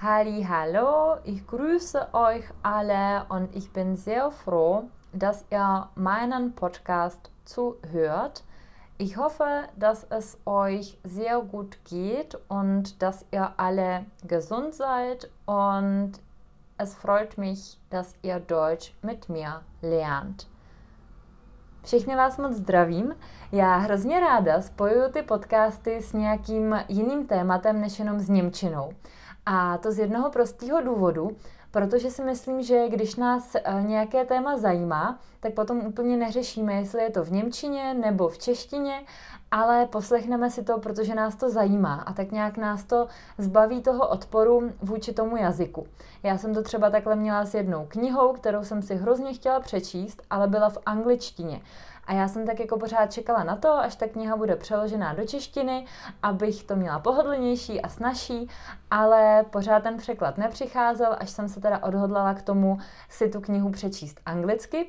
Halli, hallo, ich grüße euch alle und ich bin sehr froh, dass ihr meinen Podcast zuhört. Ich hoffe, dass es euch sehr gut geht und dass ihr alle gesund seid und es freut mich, dass ihr Deutsch mit mir lernt. Všechny vás moc zdravím. Já hrozně ráda spojuju ty podcasty s nějakým jiným tématem než jenom s Němčinou. A to z jednoho prostého důvodu, protože si myslím, že když nás eh, nějaké téma zajímá, tak potom úplně neřešíme, jestli je to v Němčině nebo v češtině, ale poslechneme si to, protože nás to zajímá a tak nějak nás to zbaví toho odporu vůči tomu jazyku. Já jsem to třeba takhle měla s jednou knihou, kterou jsem si hrozně chtěla přečíst, ale byla v angličtině. A já jsem tak jako pořád čekala na to, až ta kniha bude přeložená do češtiny, abych to měla pohodlnější a snažší, ale pořád ten překlad nepřicházel, až jsem se teda odhodlala k tomu si tu knihu přečíst anglicky.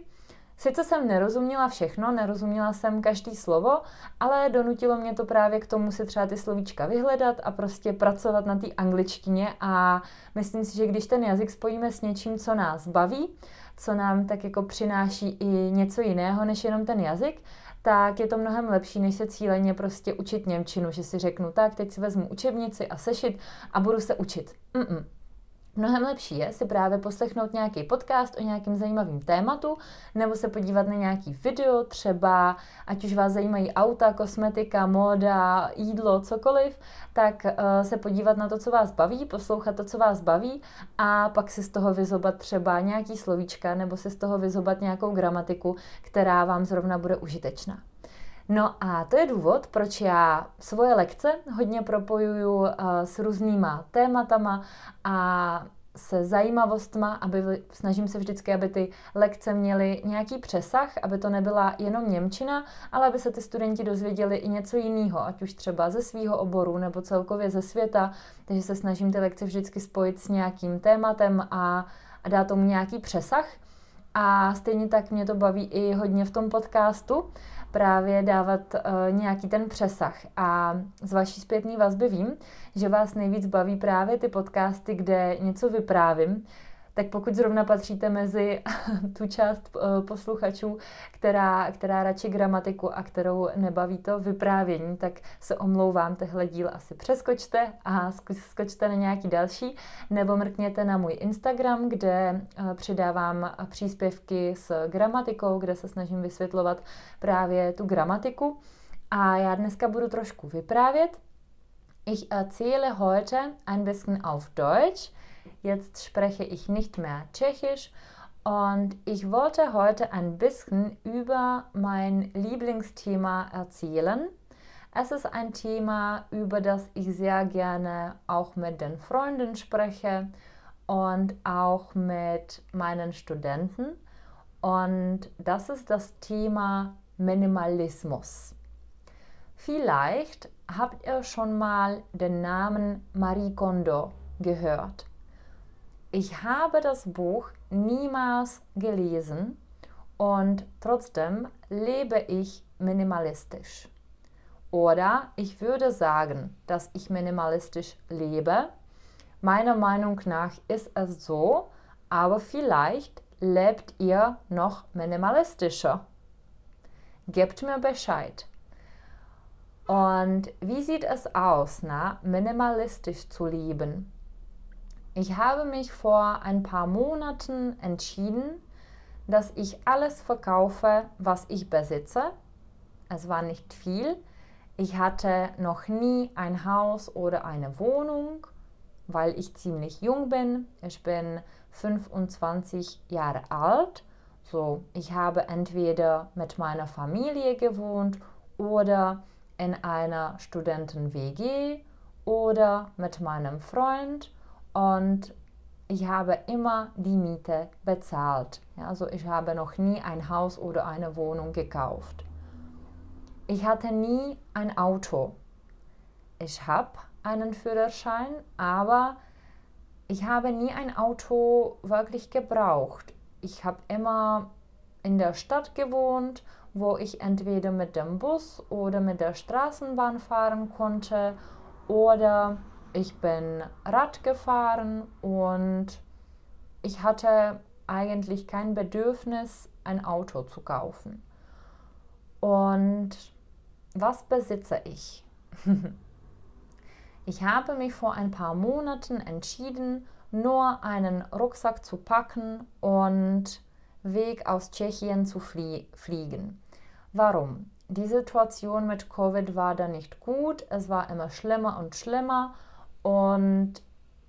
Sice jsem nerozuměla všechno, nerozuměla jsem každý slovo, ale donutilo mě to právě k tomu si třeba ty slovíčka vyhledat a prostě pracovat na té angličtině a myslím si, že když ten jazyk spojíme s něčím, co nás baví, co nám tak jako přináší i něco jiného než jenom ten jazyk, tak je to mnohem lepší, než se cíleně prostě učit Němčinu, že si řeknu, tak teď si vezmu učebnici a sešit a budu se učit. Mm-mm. Mnohem lepší je si právě poslechnout nějaký podcast o nějakém zajímavém tématu, nebo se podívat na nějaký video, třeba ať už vás zajímají auta, kosmetika, móda, jídlo, cokoliv, tak uh, se podívat na to, co vás baví, poslouchat to, co vás baví a pak si z toho vyzobat třeba nějaký slovíčka nebo si z toho vyzobat nějakou gramatiku, která vám zrovna bude užitečná. No a to je důvod, proč já svoje lekce hodně propojuju uh, s různýma tématama a se zajímavostma, aby snažím se vždycky, aby ty lekce měly nějaký přesah, aby to nebyla jenom Němčina, ale aby se ty studenti dozvěděli i něco jiného, ať už třeba ze svého oboru nebo celkově ze světa. Takže se snažím ty lekce vždycky spojit s nějakým tématem a, a dát tomu nějaký přesah. A stejně tak mě to baví i hodně v tom podcastu, právě dávat uh, nějaký ten přesah. A z vaší zpětné vazby vím, že vás nejvíc baví právě ty podcasty, kde něco vyprávím, tak pokud zrovna patříte mezi tu část eh, posluchačů, která, která radši gramatiku a kterou nebaví to vyprávění, tak se omlouvám, tehle díl asi přeskočte a skočte na nějaký další, nebo mrkněte na můj Instagram, kde eh, přidávám příspěvky s gramatikou, kde se snažím vysvětlovat právě tu gramatiku. A já dneska budu trošku vyprávět. Ich erzähle heute ein bisschen auf Deutsch. Jetzt spreche ich nicht mehr Tschechisch und ich wollte heute ein bisschen über mein Lieblingsthema erzählen. Es ist ein Thema, über das ich sehr gerne auch mit den Freunden spreche und auch mit meinen Studenten. Und das ist das Thema Minimalismus. Vielleicht habt ihr schon mal den Namen Marie Kondo gehört. Ich habe das Buch niemals gelesen und trotzdem lebe ich minimalistisch. Oder ich würde sagen, dass ich minimalistisch lebe. Meiner Meinung nach ist es so, aber vielleicht lebt ihr noch minimalistischer. Gebt mir Bescheid. Und wie sieht es aus, na, minimalistisch zu leben? Ich habe mich vor ein paar Monaten entschieden, dass ich alles verkaufe, was ich besitze. Es war nicht viel. Ich hatte noch nie ein Haus oder eine Wohnung, weil ich ziemlich jung bin. Ich bin 25 Jahre alt. So, ich habe entweder mit meiner Familie gewohnt oder in einer Studenten-WG oder mit meinem Freund und ich habe immer die Miete bezahlt. Also ich habe noch nie ein Haus oder eine Wohnung gekauft. Ich hatte nie ein Auto. Ich habe einen Führerschein, aber ich habe nie ein Auto wirklich gebraucht. Ich habe immer in der Stadt gewohnt, wo ich entweder mit dem Bus oder mit der Straßenbahn fahren konnte oder ich bin Rad gefahren und ich hatte eigentlich kein Bedürfnis, ein Auto zu kaufen. Und was besitze ich? ich habe mich vor ein paar Monaten entschieden, nur einen Rucksack zu packen und Weg aus Tschechien zu flie fliegen. Warum? Die Situation mit Covid war da nicht gut, es war immer schlimmer und schlimmer und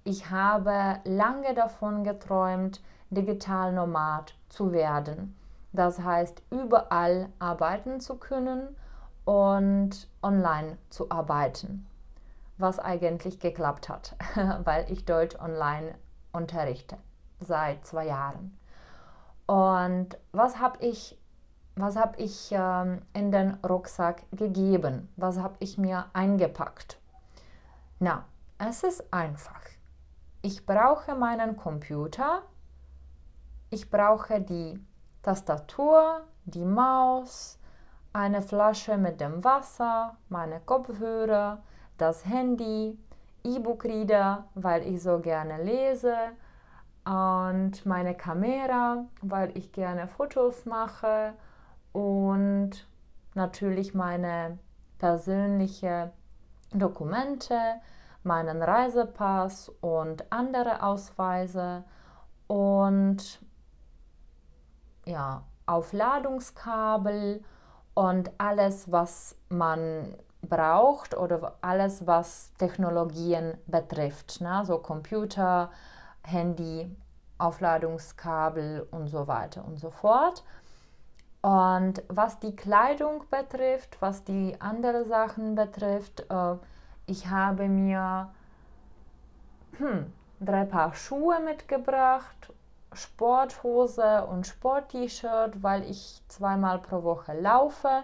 ich habe lange davon geträumt, digital Nomad zu werden. Das heißt, überall arbeiten zu können und online zu arbeiten, was eigentlich geklappt hat, weil ich Deutsch online unterrichte seit zwei Jahren. Und was habe ich, was hab ich ähm, in den Rucksack gegeben? Was habe ich mir eingepackt? Na, es ist einfach. Ich brauche meinen Computer, ich brauche die Tastatur, die Maus, eine Flasche mit dem Wasser, meine Kopfhörer, das Handy, E-Book-Reader, weil ich so gerne lese und meine Kamera, weil ich gerne Fotos mache und natürlich meine persönlichen Dokumente, meinen Reisepass und andere Ausweise und ja, Aufladungskabel und alles, was man braucht oder alles, was Technologien betrifft, ne? so Computer, Handy, Aufladungskabel und so weiter und so fort. Und was die Kleidung betrifft, was die anderen Sachen betrifft, äh, ich habe mir hm, drei Paar Schuhe mitgebracht, Sporthose und Sport-T-Shirt, weil ich zweimal pro Woche laufe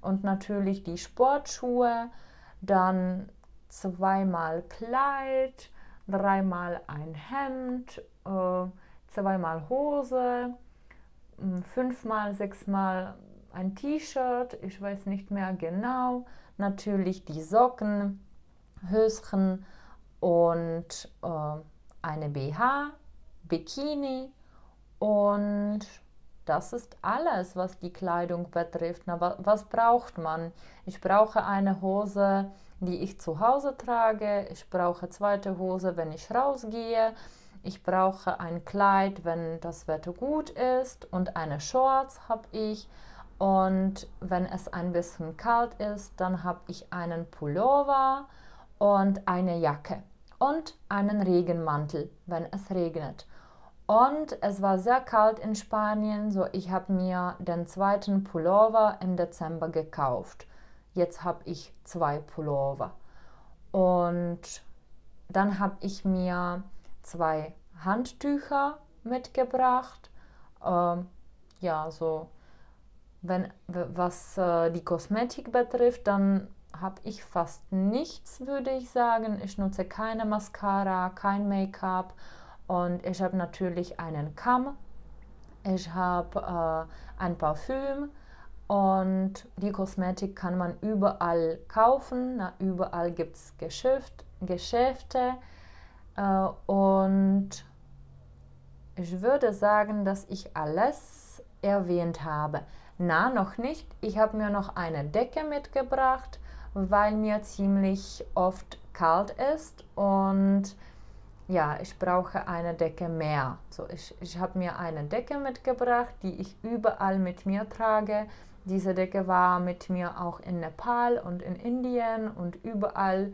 und natürlich die Sportschuhe, dann zweimal Kleid, dreimal ein Hemd, äh, zweimal Hose, hm, fünfmal, sechsmal ein T-Shirt, ich weiß nicht mehr genau, natürlich die Socken, Höschen und äh, eine BH, Bikini und das ist alles, was die Kleidung betrifft. Na, was, was braucht man? Ich brauche eine Hose, die ich zu Hause trage. Ich brauche zweite Hose, wenn ich rausgehe. Ich brauche ein Kleid, wenn das Wetter gut ist. Und eine Shorts habe ich. Und wenn es ein bisschen kalt ist, dann habe ich einen Pullover und eine Jacke und einen Regenmantel, wenn es regnet. Und es war sehr kalt in Spanien, so ich habe mir den zweiten Pullover im Dezember gekauft. Jetzt habe ich zwei Pullover. Und dann habe ich mir zwei Handtücher mitgebracht. Ähm, ja, so wenn was äh, die Kosmetik betrifft, dann habe ich fast nichts, würde ich sagen. Ich nutze keine Mascara, kein Make-up und ich habe natürlich einen Kamm. Ich habe äh, ein Parfüm und die Kosmetik kann man überall kaufen. Na, überall gibt es Geschäft, Geschäfte äh, und ich würde sagen, dass ich alles erwähnt habe. Na, noch nicht. Ich habe mir noch eine Decke mitgebracht weil mir ziemlich oft kalt ist und ja, ich brauche eine Decke mehr. So, ich ich habe mir eine Decke mitgebracht, die ich überall mit mir trage. Diese Decke war mit mir auch in Nepal und in Indien und überall,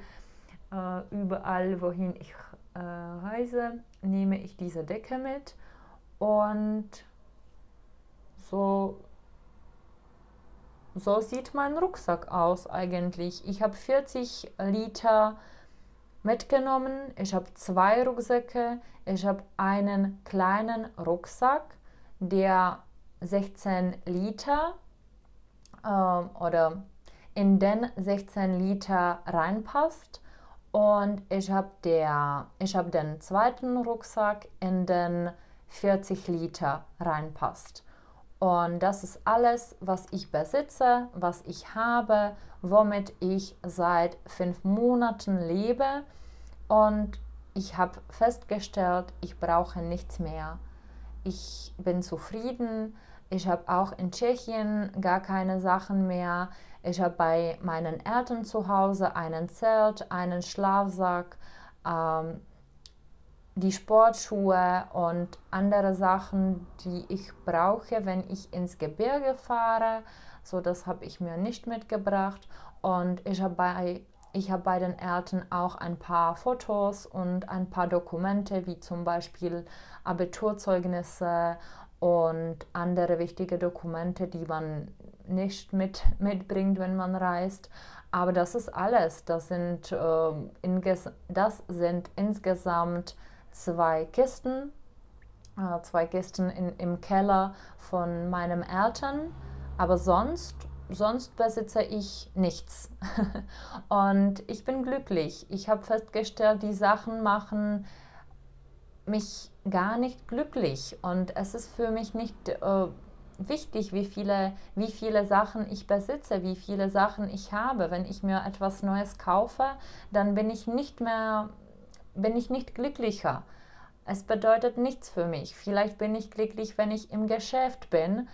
äh, überall wohin ich äh, reise, nehme ich diese Decke mit. Und so so sieht mein Rucksack aus eigentlich. Ich habe 40 Liter mitgenommen. Ich habe zwei Rucksäcke. Ich habe einen kleinen Rucksack, der 16 Liter äh, oder in den 16 Liter reinpasst. Und ich habe hab den zweiten Rucksack in den 40 Liter reinpasst. Und das ist alles, was ich besitze, was ich habe, womit ich seit fünf Monaten lebe. Und ich habe festgestellt, ich brauche nichts mehr. Ich bin zufrieden. Ich habe auch in Tschechien gar keine Sachen mehr. Ich habe bei meinen Eltern zu Hause einen Zelt, einen Schlafsack, ähm, die Sportschuhe und andere Sachen, die ich brauche, wenn ich ins Gebirge fahre. So, das habe ich mir nicht mitgebracht. Und ich habe bei, hab bei den Eltern auch ein paar Fotos und ein paar Dokumente, wie zum Beispiel Abiturzeugnisse und andere wichtige Dokumente, die man nicht mit, mitbringt, wenn man reist. Aber das ist alles. Das sind, äh, das sind insgesamt zwei Kisten, äh, zwei Kisten in, im Keller von meinen Eltern. Aber sonst, sonst besitze ich nichts. Und ich bin glücklich. Ich habe festgestellt, die Sachen machen mich gar nicht glücklich. Und es ist für mich nicht äh, wichtig, wie viele, wie viele Sachen ich besitze, wie viele Sachen ich habe. Wenn ich mir etwas Neues kaufe, dann bin ich nicht mehr bin ich nicht glücklicher. Es bedeutet nichts für mich. Vielleicht bin ich glücklich, wenn ich im Geschäft bin.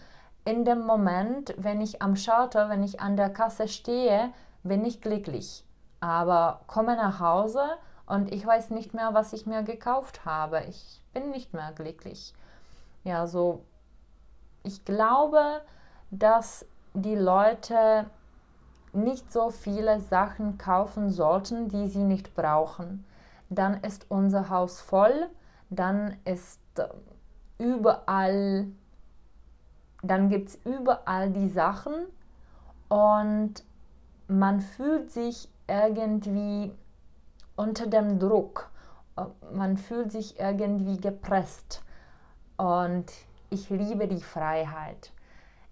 In dem Moment, wenn ich am Schalter, wenn ich an der Kasse stehe, bin ich glücklich. Aber komme nach Hause und ich weiß nicht mehr, was ich mir gekauft habe. Ich bin nicht mehr glücklich. Ja, so ich glaube, dass die Leute nicht so viele Sachen kaufen sollten, die sie nicht brauchen dann ist unser Haus voll, dann ist äh, überall, dann gibt es überall die Sachen. Und man fühlt sich irgendwie unter dem Druck, äh, man fühlt sich irgendwie gepresst. Und ich liebe die Freiheit.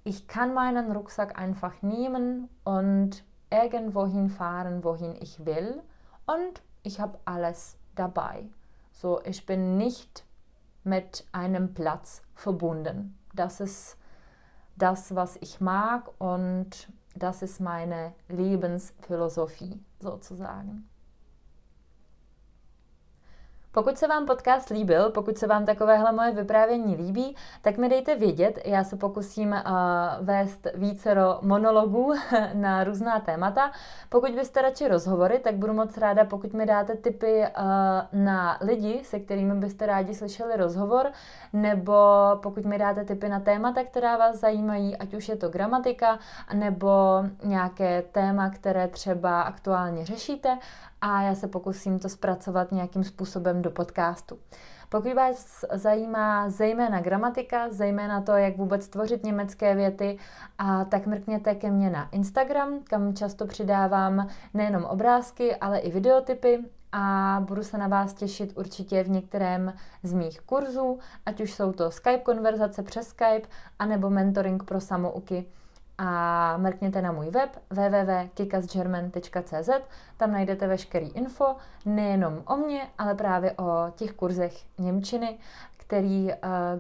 Ich kann meinen Rucksack einfach nehmen und irgendwo hinfahren, wohin ich will und ich habe alles dabei. So, ich bin nicht mit einem Platz verbunden. Das ist das, was ich mag und das ist meine Lebensphilosophie sozusagen. Pokud se vám podcast líbil, pokud se vám takovéhle moje vyprávění líbí, tak mi dejte vědět. Já se pokusím uh, vést vícero monologů na různá témata. Pokud byste radši rozhovory, tak budu moc ráda, pokud mi dáte tipy uh, na lidi, se kterými byste rádi slyšeli rozhovor, nebo pokud mi dáte tipy na témata, která vás zajímají, ať už je to gramatika, nebo nějaké téma, které třeba aktuálně řešíte a já se pokusím to zpracovat nějakým způsobem do podcastu. Pokud vás zajímá zejména gramatika, zejména to, jak vůbec tvořit německé věty, a tak mrkněte ke mně na Instagram, kam často přidávám nejenom obrázky, ale i videotypy a budu se na vás těšit určitě v některém z mých kurzů, ať už jsou to Skype konverzace přes Skype, anebo mentoring pro samouky a mrkněte na můj web www.kikasgerman.cz, tam najdete veškerý info, nejenom o mně, ale právě o těch kurzech Němčiny, který, eh,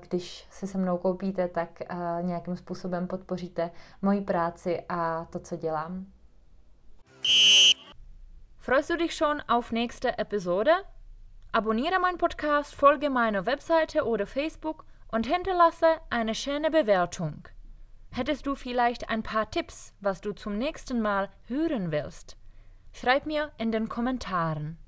když si se mnou koupíte, tak eh, nějakým způsobem podpoříte moji práci a to, co dělám. Freust du dich schon auf nächste Episode? Abonniere meinen Podcast, folge meiner Webseite oder Facebook und hinterlasse eine schöne Bewertung. Hättest du vielleicht ein paar Tipps, was du zum nächsten Mal hören willst? Schreib mir in den Kommentaren.